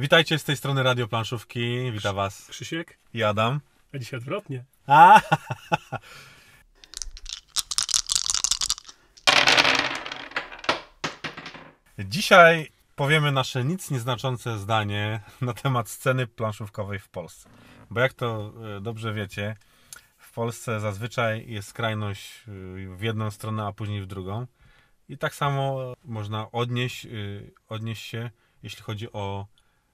Witajcie z tej strony Radio Planszówki. Witam Was Krzysiek, i Adam. a dzisiaj odwrotnie. A! Dzisiaj powiemy nasze nic nieznaczące zdanie na temat sceny planszówkowej w Polsce. Bo jak to e, dobrze wiecie, w Polsce zazwyczaj jest skrajność e, w jedną stronę, a później w drugą. I tak samo można odnieść, e, odnieść się, jeśli chodzi o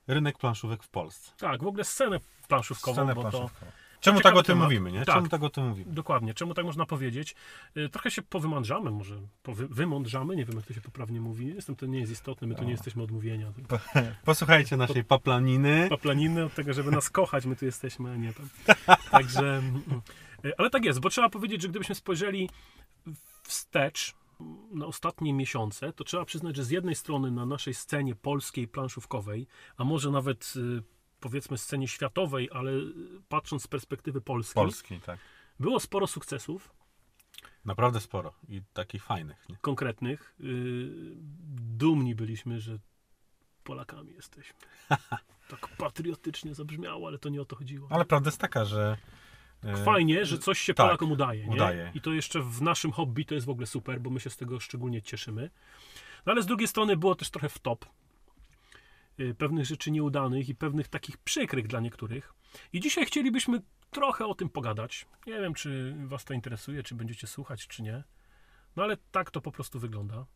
rynek planszówek w Polsce. Tak, w ogóle scenę planszówkową, Scenę bo to planszówkową. Czemu tak o tym temat. mówimy, nie? Tak. Czemu tak o tym mówimy? dokładnie, czemu tak można powiedzieć? Y, Trochę się powymądrzamy, może powy, wymądrzamy, nie wiem jak to się poprawnie mówi. Jestem, to nie jest istotne, my tu nie jesteśmy od mówienia. Posłuchajcie naszej paplaniny. Paplaniny od tego, żeby nas kochać, my tu jesteśmy, a nie tam. Także, mm, y, ale tak jest, bo trzeba powiedzieć, że gdybyśmy spojrzeli wstecz na ostatnie miesiące, to trzeba przyznać, że z jednej strony na naszej scenie polskiej planszówkowej, a może nawet y, powiedzmy scenie światowej, ale patrząc z perspektywy polskiej, Polski, tak. było sporo sukcesów Naprawdę sporo i takich fajnych, nie? konkretnych. Y, Dumni byliśmy, że Polakami jesteśmy. Tak patriotycznie zabrzmiało, ale to nie o to chodziło. Ale prawda jest taka, że Fajnie, że coś się tak, Polakom udaje, nie? udaje. I to jeszcze w naszym hobby to jest w ogóle super, bo my się z tego szczególnie cieszymy. No ale z drugiej strony było też trochę w top y, pewnych rzeczy nieudanych i pewnych takich przykrych dla niektórych. I dzisiaj chcielibyśmy trochę o tym pogadać. Nie wiem, czy was to interesuje, czy będziecie słuchać, czy nie. No ale tak to po prostu wygląda.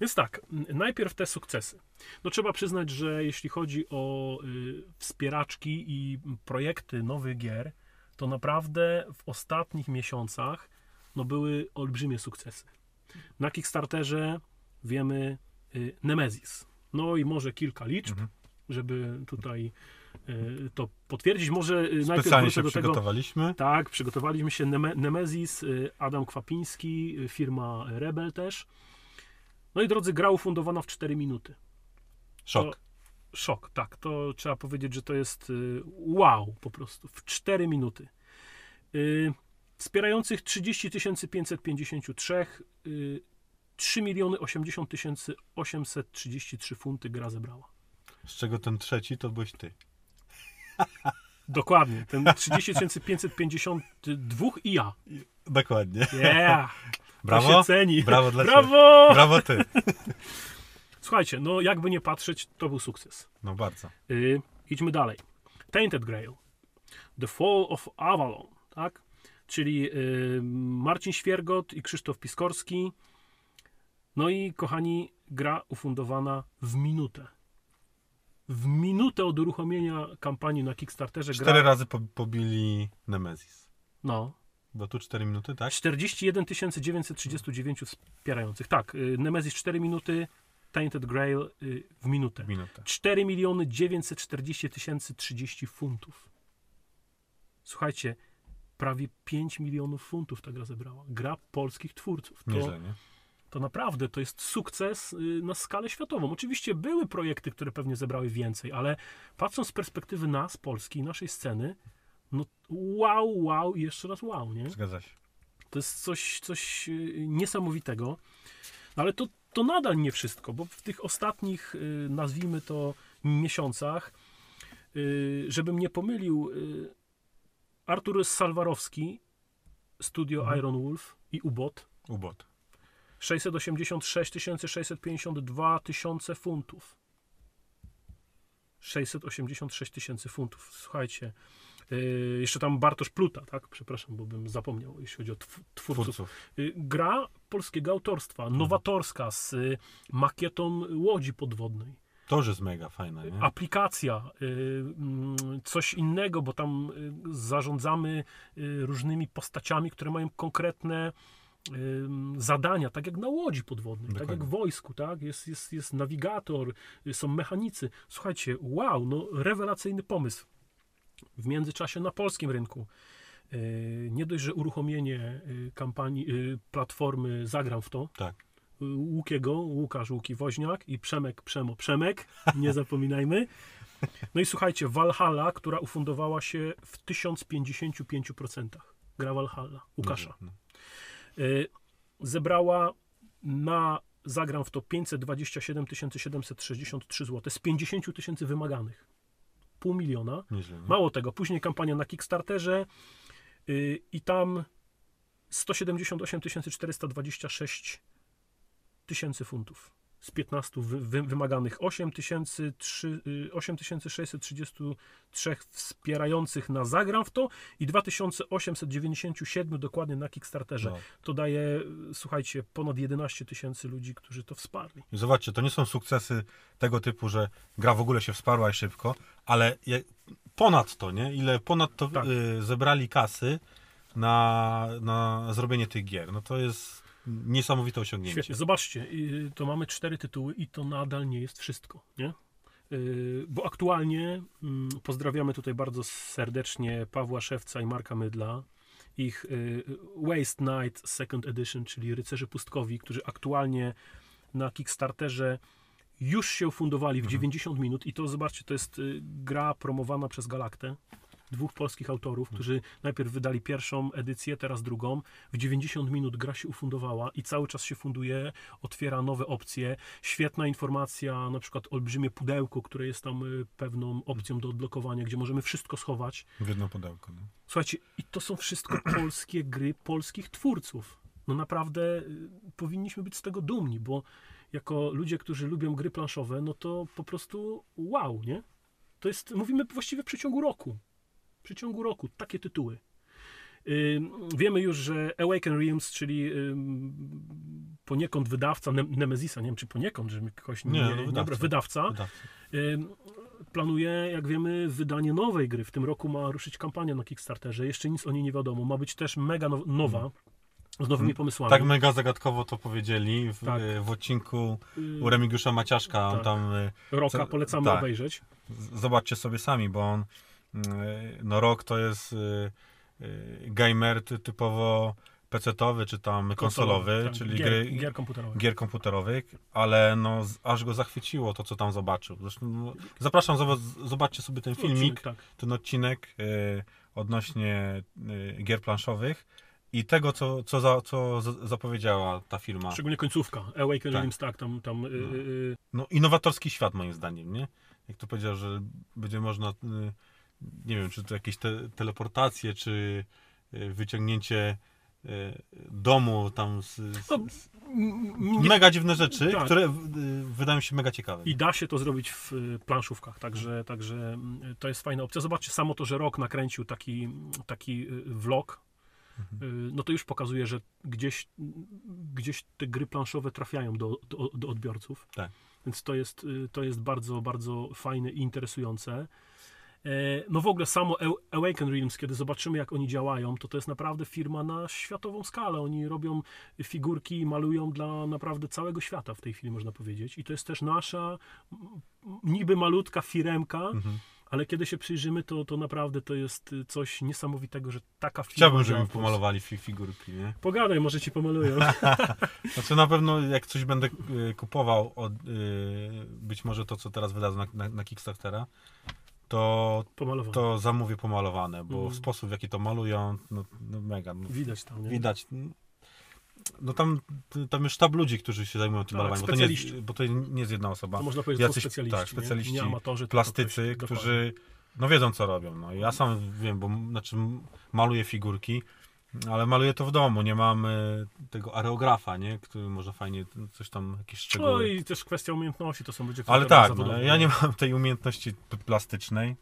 Więc tak, najpierw te sukcesy. No trzeba przyznać, że jeśli chodzi o y, wspieraczki i projekty nowych gier, to naprawdę w ostatnich miesiącach no, były olbrzymie sukcesy. Na Kickstarterze wiemy y, Nemesis. No i może kilka liczb, Mhm. żeby tutaj y, to potwierdzić. Może y, najpierw specjalnie wrócę się do tego. przygotowaliśmy. Tak, przygotowaliśmy się Neme Nemesis, y, Adam Kwapiński, y, firma Rebel też. No i drodzy, gra ufundowana w 4 minuty. Szok. Szok, tak. To trzeba powiedzieć, że to jest y, wow po prostu. W 4 minuty. Y, Wspierających 30 553, y, 3 miliony 80 833 funty gra zebrała. Z czego ten trzeci to byłeś ty. Dokładnie. Ten 30 552 i ja. Dokładnie. Yeah! To Brawo. się ceni. Brawo dla Brawo! ciebie. Brawo ty. Słuchajcie, no jakby nie patrzeć, to był sukces. No bardzo. Y, idźmy dalej. Tainted Grail. The Fall of Avalon, tak? Czyli y, Marcin Świergot i Krzysztof Piskorski. No i kochani, gra ufundowana w minutę. W minutę od uruchomienia kampanii na Kickstarterze Cztery gra. razy po, pobili Nemesis. No, Bo tu cztery minuty, tak? 41 939 wspierających. Tak, y, Nemesis 4 minuty, Tainted Grail y, w minutę. Minutę. 4 miliony 940 tysięcy 30 funtów. Słuchajcie, prawie 5 milionów funtów ta gra zebrała. Gra polskich twórców. To, Nieźle, nie? to naprawdę to jest sukces y, na skalę światową. Oczywiście były projekty, które pewnie zebrały więcej, ale patrząc z perspektywy nas, Polski, naszej sceny, no wow, wow i jeszcze raz wow, nie? Zgadza się. To jest coś, coś y, niesamowitego. Ale to, to nadal nie wszystko, bo w tych ostatnich, y, nazwijmy to, miesiącach, y, żebym nie pomylił, y, Artur Salwarowski, studio Mhm. Iron Wolf i UBOT, Ubot. 686 652 tysiące funtów. 686 tysięcy funtów. Słuchajcie, y, jeszcze tam Bartosz Pluta, tak? Przepraszam, bo bym zapomniał, jeśli chodzi o tw- twórców. Twórców. Y, Gra polskiego autorstwa, nowatorska, z y, makietą łodzi podwodnej. To już jest mega fajne, nie? Aplikacja, y, mm, coś innego, bo tam y, zarządzamy różnymi postaciami, które mają konkretne zadania, tak jak na łodzi podwodnej, tak Dokładnie. jak w wojsku, tak? Jest, jest, jest nawigator, są mechanicy. Słuchajcie, wow, no rewelacyjny pomysł. W międzyczasie na polskim rynku nie dość, że uruchomienie y, kampanii, y, platformy Zagram w to, Tak. Łukiego, Łukasz Łuki Woźniak i Przemek Przemo Przemek, nie zapominajmy. No i słuchajcie, Valhalla, która ufundowała się w 1055%. Gra Valhalla, Łukasza. No. Y, zebrała na zagram w to 527 763 zł z 50 tysięcy wymaganych. Pół miliona. Nie? Mało tego, później kampania na Kickstarterze i tam 178 426 tysięcy funtów z 15 wy, wy, wymaganych, 8 tysięcy trzy- y, 8633 wspierających na Zagram w to i 2897 dokładnie na Kickstarterze. No. To daje, y, słuchajcie, ponad 11 tysięcy ludzi, którzy to wsparli. Zobaczcie, to nie są sukcesy tego typu, że gra w ogóle się wsparła i szybko, ale ponad to, nie? Ile ponad to Tak. y, zebrali kasy na, na zrobienie tych gier. No to jest niesamowite osiągnięcie. Świetnie. Zobaczcie, y, to mamy cztery tytuły i to nadal nie jest wszystko, nie? Y, Bo aktualnie mm, pozdrawiamy tutaj bardzo serdecznie Pawła Szewca i Marka Mydla. Ich y, Waste Night Second Edition, czyli Rycerzy Pustkowi, którzy aktualnie na Kickstarterze już się ufundowali w 90 minut i to zobaczcie, to jest y, gra promowana przez Galaktę. Dwóch polskich autorów, którzy najpierw wydali pierwszą edycję, teraz drugą. W 90 minut gra się ufundowała i cały czas się funduje, otwiera nowe opcje. Świetna informacja, na przykład olbrzymie pudełko, które jest tam y, pewną opcją do odblokowania, gdzie możemy wszystko schować. W jedno pudełko. No. Słuchajcie, i to są wszystko polskie gry polskich twórców. No naprawdę y, powinniśmy być z tego dumni, bo jako ludzie, którzy lubią gry planszowe, no to po prostu wow, nie? To jest, mówimy właściwie w przeciągu roku. W przeciągu roku takie tytuły. Ym, Wiemy już, że Awaken Realms, czyli ym, poniekąd wydawca Nem- Nemezisa, nie wiem czy poniekąd, że kogoś nie, Nie, no wydawca. wydawca, Wydawcy. Ym, planuje, jak wiemy, wydanie nowej gry. W tym roku ma ruszyć kampania na Kickstarterze. Jeszcze nic o niej nie wiadomo. Ma być też mega now- nowa, z nowymi pomysłami. Tak mega zagadkowo to powiedzieli w, Tak. w odcinku Y, u Remigiusza Maciaszka. Tak. tam y, Roka co- polecamy tak. obejrzeć. zobaczcie sobie sami, bo on y, no rok to jest y, gamer ty, typowo PC-towy czy tam konsolowy, tak. czyli gier, gry, gier komputerowych. gier komputerowych, ale no aż go zachwyciło to, co tam zobaczył. Zresztą no, zapraszam, zob- zobaczcie sobie ten filmik, Odcinek, tak. ten odcinek y, odnośnie y, gier planszowych i tego, co, co, za, co zapowiedziała ta firma. Szczególnie końcówka. Awaken Tak. Tak, tam, tam y, No. y, y, No, innowatorski świat moim zdaniem, nie? Jak to powiedział, że będzie można, y, nie wiem, czy to jakieś te, teleportacje, czy wyciągnięcie domu tam z, z, No, z mega dziwne rzeczy, Tak. które wydają się mega ciekawe. I da się to zrobić w planszówkach, także, także mm, to jest fajna opcja. Zobaczcie, samo to, że Rok nakręcił taki, taki vlog, no to już pokazuje, że gdzieś, gdzieś te gry planszowe trafiają do, do, do odbiorców. Tak. Więc to jest, y, to jest bardzo, bardzo fajne i interesujące. E, No w ogóle samo Aw- Awaken Realms, kiedy zobaczymy jak oni działają, to to jest naprawdę firma na światową skalę. Oni robią figurki i malują dla naprawdę całego świata w tej chwili można powiedzieć. I to jest też nasza niby malutka firemka, Mhm. Ale kiedy się przyjrzymy, to, to naprawdę to jest y, coś niesamowitego, że taka firma Chciałbym, żeby mi pomalowali fi figurki, nie? Pogadaj, może ci pomalują. Znaczy na pewno jak coś będę y, kupował, od, y, być może to, co teraz wydadzą na, na, na Kickstartera, to, Pomalowane. to zamówię pomalowane, bo Mhm. sposób w jaki to malują, no, no mega. No, Widać tam, nie? widać. No tam, tam jest sztab ludzi, którzy się zajmują tym Tak, malowaniem, bo to, nie jest, bo to nie jest jedna osoba. To można powiedzieć, Jacyś- są specjaliści. tak, specjaliści, nie? nie amatorzy, Plastycy, którzy no wiedzą co robią. No, ja sam wiem, bo znaczy maluję figurki, ale maluję to w domu, nie mam y, tego areografa, nie? Który może fajnie coś tam, jakieś No szczegóły. i też kwestia umiejętności, to są ludzie, którzy Ale to tak, no, ja nie mam tej umiejętności plastycznej.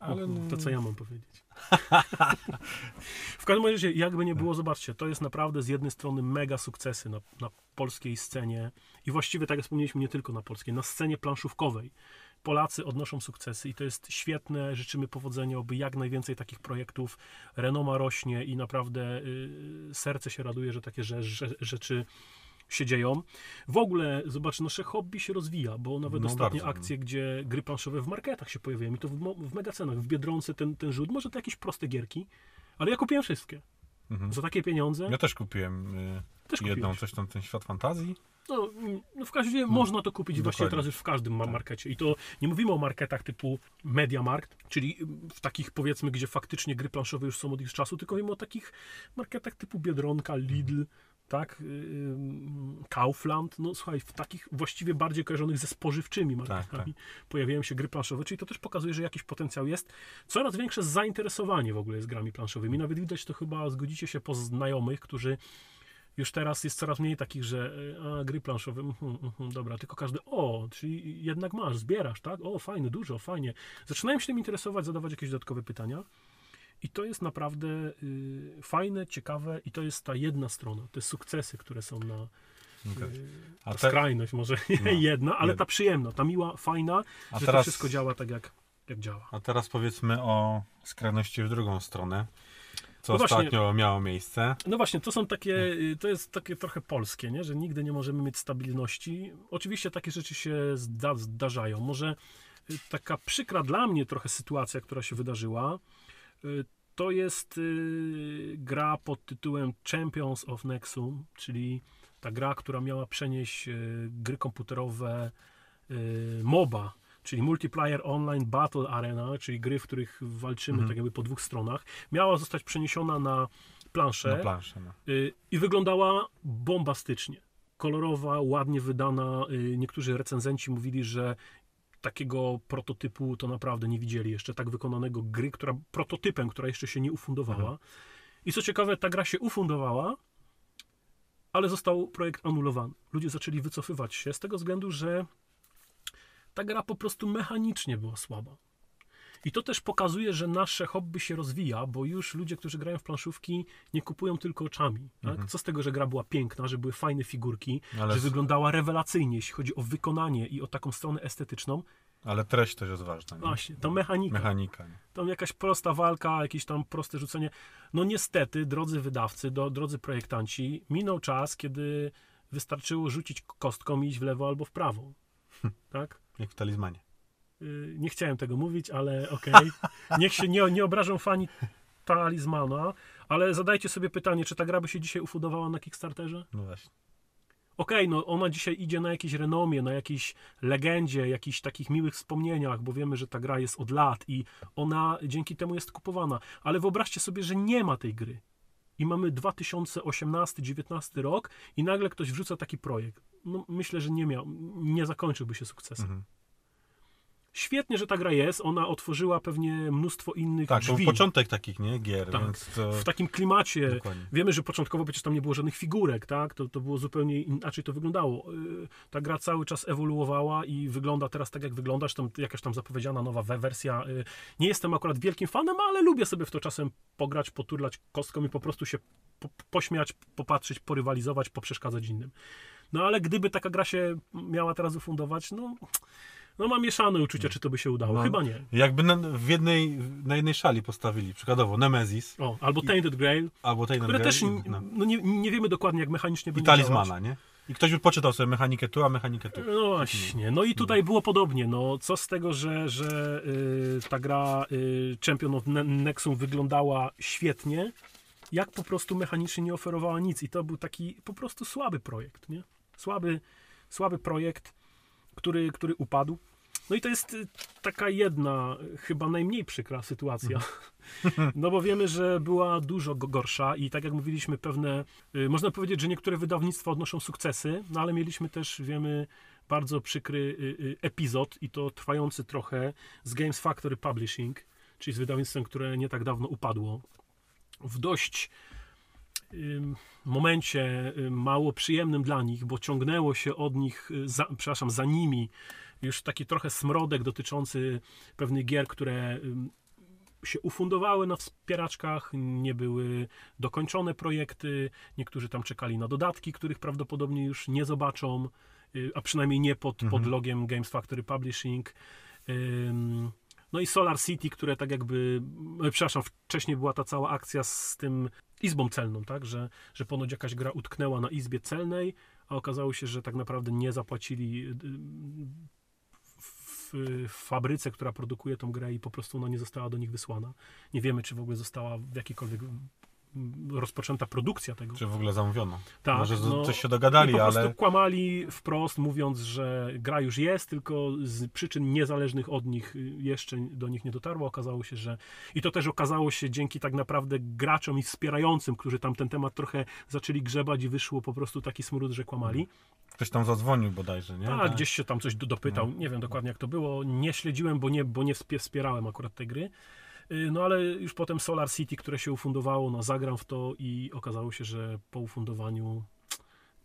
Ale no, To co ja mam powiedzieć? W każdym razie, jakby nie było, zobaczcie, to jest naprawdę z jednej strony mega sukcesy na, na polskiej scenie i właściwie, tak jak wspomnieliśmy, nie tylko na polskiej, na scenie planszówkowej. Polacy odnoszą sukcesy i to jest świetne. Życzymy powodzenia, aby jak najwięcej takich projektów. Renoma rośnie i naprawdę y, serce się raduje, że takie rze- rze- rzeczy się dzieją. W ogóle, zobacz, nasze hobby się rozwija, bo nawet No ostatnie bardzo. akcje, gdzie gry planszowe w marketach się pojawiają i to w, w megacenach, w Biedronce ten, ten rzut, może to jakieś proste gierki, ale ja kupiłem wszystkie. mhm. Za takie pieniądze Ja też kupiłem y, też jedną, kupiłeś. coś tam, ten świat fantazji. No, no w każdym razie można to kupić właściwie dokładnie. teraz już w każdym Tak. markecie. I to nie mówimy o marketach typu Mediamarkt, czyli mm, w takich powiedzmy, gdzie faktycznie gry planszowe już są od ich czasu, tylko mówimy o takich marketach typu Biedronka, Lidl, tak, ym, Kaufland, no słuchaj, w takich właściwie bardziej kojarzonych ze spożywczymi marketami pojawiają się gry planszowe, czyli to też pokazuje, że jakiś potencjał jest. Coraz większe zainteresowanie w ogóle jest grami planszowymi. Nawet widać to chyba, zgodzicie się, po znajomych, którzy już teraz jest coraz mniej takich, że e, a, gry planszowe, mhm, mhm, dobra, tylko każdy, o, czyli jednak masz, zbierasz, tak? O, fajne, dużo, fajnie. Zaczynają się tym interesować, zadawać jakieś dodatkowe pytania. I to jest naprawdę y, fajne, ciekawe i to jest ta jedna strona, te sukcesy, które są na Okej. y, A te- skrajność, może No, jedna, ale jedna. ta przyjemna, ta miła, fajna, A że to teraz, wszystko działa tak, jak, jak działa. a teraz powiedzmy o skrajności w drugą stronę, co No właśnie. ostatnio miało miejsce. No właśnie, to są takie, y, to jest takie trochę polskie, nie? że nigdy nie możemy mieć stabilności. Oczywiście takie rzeczy się zda, zdarzają. Może y, taka przykra dla mnie trochę sytuacja, która się wydarzyła, to jest y, gra pod tytułem Champions of Nexum, czyli ta gra, która miała przenieść y, gry komputerowe y, MOBA, czyli Multiplayer Online Battle Arena, czyli gry, w których walczymy Mhm. tak jakby po dwóch stronach, miała zostać przeniesiona na planszę Na planszę. No. y, i wyglądała bombastycznie. Kolorowa, ładnie wydana. y, Niektórzy recenzenci mówili, że takiego prototypu to naprawdę nie widzieli jeszcze, tak wykonanego gry, która prototypem, która jeszcze się nie ufundowała. Mhm. I co ciekawe, ta gra się ufundowała, ale został projekt anulowany. Ludzie zaczęli wycofywać się z tego względu, że ta gra po prostu mechanicznie była słaba. I to też pokazuje, że nasze hobby się rozwija, bo już ludzie, którzy grają w planszówki, nie kupują tylko oczami. Tak? Mhm. Co z tego, że gra była piękna, że były fajne figurki, Ale, że wyglądała rewelacyjnie, jeśli chodzi o wykonanie i o taką stronę estetyczną. ale treść też jest ważna. Nie? Właśnie, ta mechanika. Mechanika. Nie? Tam jakaś prosta walka, jakieś tam proste rzucenie. No niestety, drodzy wydawcy, do, drodzy projektanci, minął czas, kiedy wystarczyło rzucić kostką i iść w lewo albo w prawo. Tak? Jak w talizmanie. Yy, Nie chciałem tego mówić, ale okej. Niech się nie, nie obrażą fani talizmana, ale zadajcie sobie pytanie, czy ta gra by się dzisiaj ufundowała na Kickstarterze? No właśnie. Okej, no ona dzisiaj idzie na jakiejś renomie, na jakiejś legendzie, jakichś takich miłych wspomnieniach, bo wiemy, że ta gra jest od lat i ona dzięki temu jest kupowana. Ale wyobraźcie sobie, że nie ma tej gry. I mamy 2018-19 rok i nagle ktoś wrzuca taki projekt. No, myślę, że nie miał, nie zakończyłby się sukcesem. Mhm. Świetnie, że ta gra jest. Ona otworzyła pewnie mnóstwo innych Tak, drzwi początek takich nie gier, Tak. to w takim klimacie. dokładnie. Wiemy, że początkowo przecież tam nie było żadnych figurek, tak? To, to było zupełnie inaczej to wyglądało. Yy, Ta gra cały czas ewoluowała i wygląda teraz tak, jak wyglądasz. Tam jakaś tam zapowiedziana nowa we- wersja. Yy, Nie jestem akurat wielkim fanem, ale lubię sobie w to czasem pograć, poturlać kostką i po prostu się po, pośmiać, popatrzeć, porywalizować, poprzeszkadzać innym. No ale gdyby taka gra się miała teraz ufundować, no, no mam mieszane uczucia, czy to by się udało. No. Chyba nie. Jakby na, w jednej, na jednej szali postawili, przykładowo Nemesis, O, albo Tainted Grail, albo tej które też n- no, nie, nie wiemy dokładnie, jak mechanicznie I będzie działać. talizmana, nie? I ktoś by poczytał sobie mechanikę tu, a mechanikę tu. No właśnie, no i tutaj było podobnie. No, co z tego, że, że y, ta gra y, Champion of Ne- Nexum wyglądała świetnie, jak po prostu mechanicznie nie oferowała nic. I to był taki po prostu słaby projekt, nie? Słaby, słaby projekt, który, który upadł. No i to jest y, taka jedna, y, chyba najmniej przykra sytuacja. No bo wiemy, że była dużo go- gorsza i tak jak mówiliśmy, pewne, y, można powiedzieć, że niektóre wydawnictwa odnoszą sukcesy, no ale mieliśmy też, wiemy, bardzo przykry epizod i to trwający trochę z Games Factory Publishing, czyli z wydawnictwem, które nie tak dawno upadło. W dość momencie mało przyjemnym dla nich, bo ciągnęło się od nich, za, przepraszam, za nimi już taki trochę smrodek dotyczący pewnych gier, które się ufundowały na wspieraczkach, nie były dokończone projekty, niektórzy tam czekali na dodatki, których prawdopodobnie już nie zobaczą, y, a przynajmniej nie pod, pod Mhm. logiem Games Factory Publishing. No i Solar City, które tak jakby, e, przepraszam, wcześniej była ta cała akcja z tym izbą celną, tak, że, że ponoć jakaś gra utknęła na izbie celnej, a okazało się, że tak naprawdę nie zapłacili y, fabryce, która produkuje tą grę i po prostu ona nie została do nich wysłana. Nie wiemy, czy w ogóle została w jakikolwiek rozpoczęta produkcja tego. Czy w ogóle zamówiono? Tak, Może no, coś się dogadali, po prostu ale kłamali wprost, mówiąc, że gra już jest, tylko z przyczyn niezależnych od nich jeszcze do nich nie dotarło. Okazało się, że. I to też okazało się dzięki tak naprawdę graczom i wspierającym, którzy tam ten temat trochę zaczęli grzebać i wyszło po prostu taki smród, że kłamali. ktoś tam zadzwonił bodajże, nie? A Tak. gdzieś się tam coś do- dopytał. Nie wiem dokładnie jak to było. Nie śledziłem, bo nie, bo nie wspie- wspierałem akurat tej gry. Y, No ale już potem Solar City, które się ufundowało, no zagram w to i okazało się, że po ufundowaniu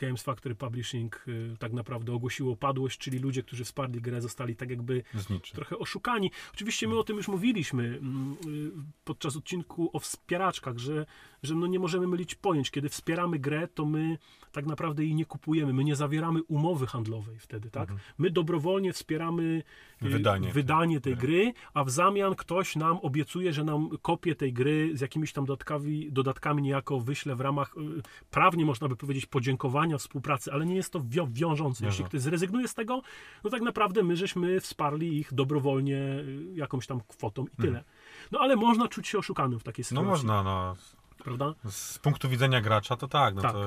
Games Factory Publishing y, tak naprawdę ogłosiło upadłość, czyli ludzie, którzy wsparli grę, zostali tak jakby Z niczym. trochę oszukani. Oczywiście my o tym już mówiliśmy mm, y, podczas odcinku o wspieraczkach, że, że no nie możemy mylić pojęć. Kiedy wspieramy grę, to my tak naprawdę jej nie kupujemy. My nie zawieramy umowy handlowej wtedy, tak? My dobrowolnie wspieramy Mhm. Wydanie. wydanie tej gry, a w zamian ktoś nam obiecuje, że nam kopię tej gry z jakimiś tam dodatkami, dodatkami niejako wyśle w ramach, y, prawnie można by powiedzieć, podziękowania, współpracy, ale nie jest to wio- wiążące. Jeśli ktoś zrezygnuje z tego, no tak naprawdę my żeśmy wsparli ich dobrowolnie y, jakąś tam kwotą i tyle. No ale można czuć się oszukanym w takiej Mhm. No sytuacji. można, no. Prawda? Z punktu widzenia gracza to tak, no Tak. to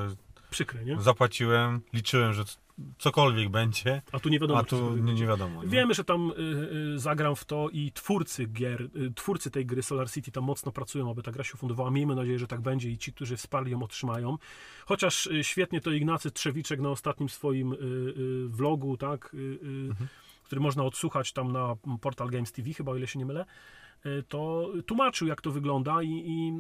Przykre, nie? zapłaciłem, liczyłem, że cokolwiek będzie, A tu nie wiadomo, a tu nie, nie wiadomo. Nie? Wiemy, że tam y, y, zagram w to i twórcy gier, y, twórcy tej gry Solar City tam mocno pracują, aby ta gra się ufundowała. Miejmy nadzieję, że tak będzie i ci, którzy wsparli ją, otrzymają. Chociaż y, świetnie to Ignacy Trzewiczek na ostatnim swoim y, y, vlogu, tak, Mhm. który można odsłuchać tam na Portal Games TV, chyba o ile się nie mylę, to tłumaczył, jak to wygląda i, i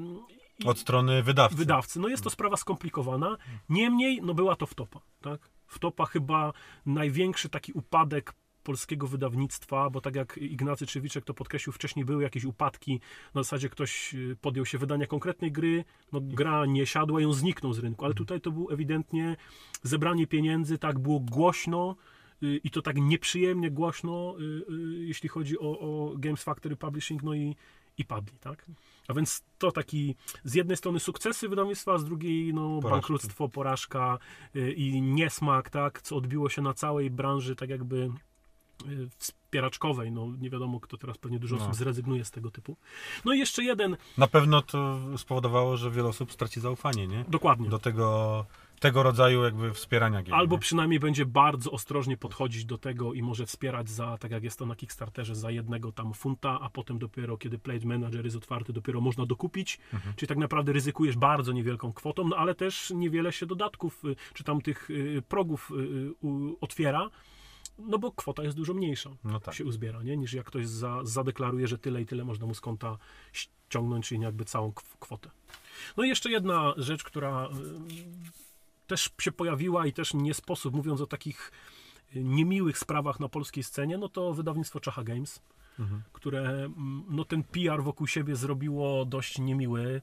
Od strony wydawcy. wydawcy. No jest to sprawa skomplikowana. Niemniej, no była to wtopa, tak? Wtopa chyba największy taki upadek polskiego wydawnictwa, bo tak jak Ignacy Trzewiczek to podkreślił, wcześniej były jakieś upadki, na zasadzie ktoś y, podjął się wydania konkretnej gry, no gra nie siadła, ją zniknął z rynku, ale tutaj to było ewidentnie zebranie pieniędzy, tak było głośno, y, i to tak nieprzyjemnie głośno, y, jeśli chodzi o, o Games Factory Publishing, no i, i padli, tak? A więc to taki z jednej strony sukcesy wydawnictwa, a z drugiej no, Porażki. bankructwo, porażka y, i niesmak, tak? Co odbiło się na całej branży tak jakby y, wspieraczkowej. No nie wiadomo, kto teraz pewnie dużo No. osób zrezygnuje z tego typu. No i jeszcze jeden, Na pewno to spowodowało, że wiele osób straci zaufanie, nie? dokładnie. Do tego, tego rodzaju jakby wspierania gier. Albo nie? przynajmniej będzie bardzo ostrożnie podchodzić do tego i może wspierać za, tak jak jest to na Kickstarterze, za jednego tam funta, a potem dopiero, kiedy Plate Manager jest otwarty, dopiero można dokupić. Mhm. Czyli tak naprawdę ryzykujesz bardzo niewielką kwotą, no ale też niewiele się dodatków, y, czy tam tych y, progów y, otwiera, no bo kwota jest dużo mniejsza. No tak. się uzbiera, nie? niż jak ktoś za, zadeklaruje, że tyle i tyle można mu z konta ściągnąć, czyli jakby całą kw- kwotę. No i jeszcze jedna rzecz, która też się pojawiła i też nie sposób, mówiąc o takich y, niemiłych sprawach na polskiej scenie, no to wydawnictwo Czacha Games, Mhm. które mm, no ten PR wokół siebie zrobiło dość niemiły.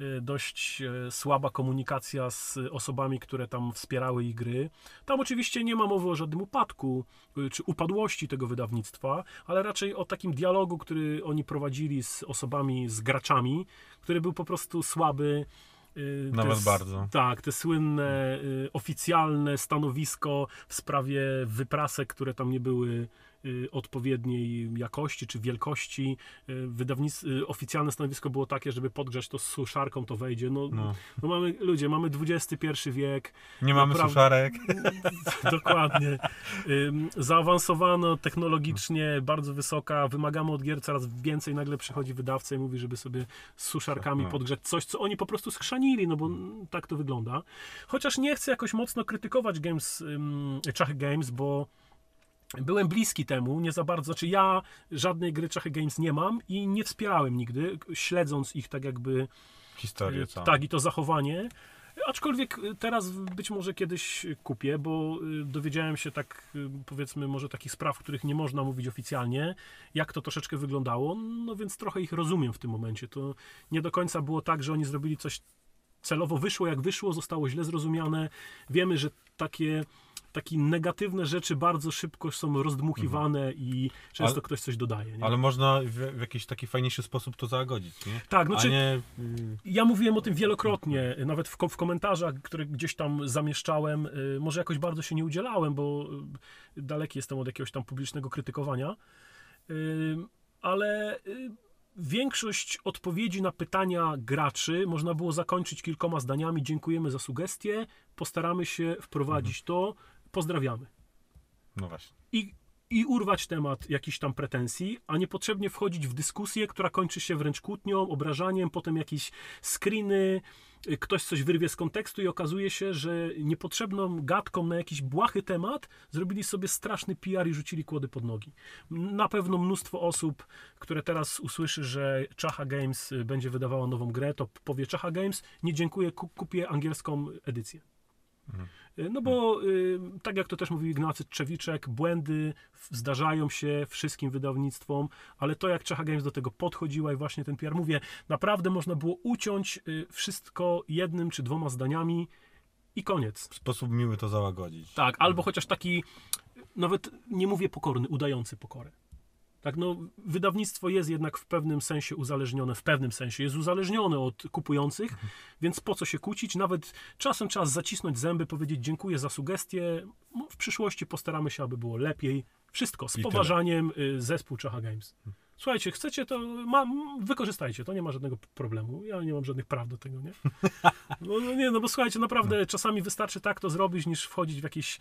y, Dość e, słaba komunikacja z osobami, które tam wspierały ich gry. Tam oczywiście nie ma mowy o żadnym upadku y, czy upadłości tego wydawnictwa, ale raczej o takim dialogu, który oni prowadzili z osobami, z graczami, który był po prostu słaby. Y, Nawet s- bardzo. Tak, te słynne y, oficjalne stanowisko w sprawie wyprasek, które tam nie były odpowiedniej jakości czy wielkości. Y, Wydawnic, y, oficjalne stanowisko było takie, żeby podgrzać to z suszarką, to wejdzie. No, No. no mamy, ludzie, mamy XXI wiek, Nie mamy Naprawdę- suszarek. Dokładnie. Zaawansowano technologicznie, bardzo wysoka, wymagamy od gier coraz więcej, nagle przychodzi wydawca i mówi, żeby sobie z suszarkami No. podgrzać coś, co oni po prostu schrzanili, no bo mm, tak to wygląda. Chociaż nie chcę jakoś mocno krytykować Games, ym, Czachy Games, bo byłem bliski temu, nie za bardzo, znaczy ja żadnej gry Czachy Games nie mam i nie wspierałem nigdy, śledząc ich tak jakby Historię Y, całą. Tak, i to zachowanie. Aczkolwiek teraz być może kiedyś kupię, bo y, dowiedziałem się tak, y, powiedzmy, może takich spraw, których nie można mówić oficjalnie, jak to troszeczkę wyglądało, no więc trochę ich rozumiem w tym momencie. To nie do końca było tak, że oni zrobili coś celowo, wyszło jak wyszło, zostało źle zrozumiane. Wiemy, że takie, takie negatywne rzeczy bardzo szybko są rozdmuchiwane i często Mhm. Ale- ktoś coś dodaje. Nie? Ale można w, w jakiś taki fajniejszy sposób to zagodzić, nie? tak, znaczy, nie... y, Ja mówiłem o tym wielokrotnie, nawet w, w komentarzach, które gdzieś tam zamieszczałem. y, Może jakoś bardzo się nie udzielałem, bo y, daleki jestem od jakiegoś tam publicznego krytykowania. Ale większość odpowiedzi na pytania graczy można było zakończyć kilkoma zdaniami. Dziękujemy za sugestie, postaramy się wprowadzić to, pozdrawiamy. No właśnie. I, I urwać temat jakichś tam pretensji, a niepotrzebnie wchodzić w dyskusję, która kończy się wręcz kłótnią, obrażaniem, potem jakieś screeny, ktoś coś wyrwie z kontekstu i okazuje się, że niepotrzebną gadką na jakiś błahy temat zrobili sobie straszny PR i rzucili kłody pod nogi. Na pewno mnóstwo osób, które teraz usłyszy, że Czacha Games będzie wydawała nową grę, to powie Czacha Games, nie dziękuję, ku- kupię angielską edycję. Y, No bo, y, tak jak to też mówił Ignacy Trzewiczek, błędy zdarzają się wszystkim wydawnictwom, ale to jak Czecha Games do tego podchodziła i właśnie ten PR, mówię, naprawdę można było uciąć y, wszystko jednym czy dwoma zdaniami i koniec. W sposób miły to załagodzić. Tak, albo chociaż taki, nawet nie mówię pokorny, udający pokorę. Tak, no, wydawnictwo jest jednak w pewnym sensie uzależnione, w pewnym sensie jest uzależnione od kupujących, więc po co się kłócić? Nawet czasem czas zacisnąć zęby, powiedzieć dziękuję za sugestie. No, W przyszłości postaramy się, aby było lepiej. Wszystko z I tyle. poważaniem y, zespół Czacha Games. Słuchajcie, chcecie to, mam, wykorzystajcie, to nie ma żadnego problemu. Ja nie mam żadnych praw do tego, nie? No, no nie, no bo słuchajcie, naprawdę czasami wystarczy tak to zrobić, niż wchodzić w jakieś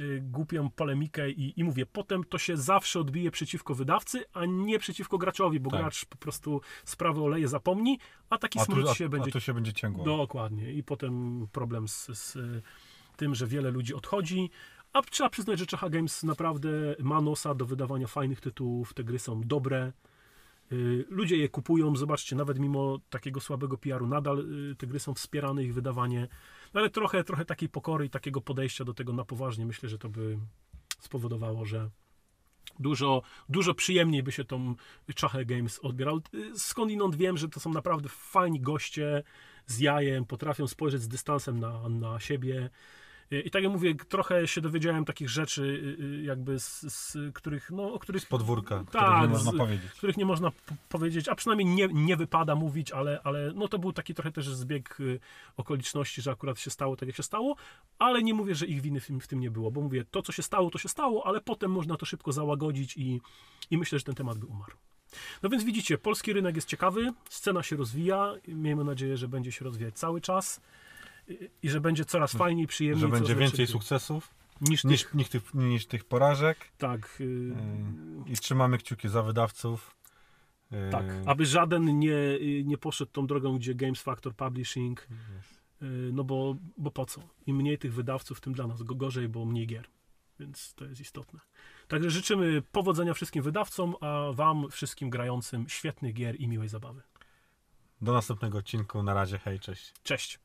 y, głupią polemikę i, i mówię, potem to się zawsze odbije przeciwko wydawcy, a nie przeciwko graczowi, bo Tak. gracz po prostu sprawę oleje zapomni, a taki A smród tu, się a, będzie a tu się będzie ciągło. Dokładnie. I potem problem z, z y, tym, że wiele ludzi odchodzi. A trzeba przyznać, że Czecha Games naprawdę ma nosa do wydawania fajnych tytułów. Te gry są dobre. Y, Ludzie je kupują, zobaczcie, nawet mimo takiego słabego PR-u, nadal y, te gry są wspierane, ich wydawanie. No ale trochę, trochę takiej pokory i takiego podejścia do tego na poważnie, myślę, że to by spowodowało, że dużo, dużo przyjemniej by się tą Czachę Games odbierał. Y, Skądinąd wiem, że to są naprawdę fajni goście z jajem, potrafią spojrzeć z dystansem na, na siebie. Y, I tak jak mówię, trochę się dowiedziałem takich rzeczy, y, y, jakby z, z których, no, o których Podwórka, Tak, których nie można z- powiedzieć. których nie można powiedzieć, a przynajmniej nie, nie wypada mówić, ale, ale no to był taki trochę też zbieg okoliczności, że akurat się stało tak, jak się stało, ale nie mówię, że ich winy w tym, w tym nie było, bo mówię, to co się stało, to się stało, ale potem można to szybko załagodzić i, i myślę, że ten temat by umarł. No więc widzicie, polski rynek jest ciekawy, scena się rozwija, miejmy nadzieję, że będzie się rozwijać cały czas i, i że będzie coraz fajniej, przyjemniej. Że będzie więcej sukcesów niż, niż, tych, niż, tych, niż tych porażek. tak, y, Yy, I trzymamy kciuki za wydawców. Yy, Tak, aby żaden nie, nie poszedł tą drogą, gdzie Games Factor Publishing, y, no bo, bo po co? Im mniej tych wydawców, tym dla nas go- gorzej, bo mniej gier. Więc to jest istotne. Także życzymy powodzenia wszystkim wydawcom, a wam wszystkim grającym świetnych gier i miłej zabawy. Do następnego odcinku. Na razie, hej, cześć. Cześć!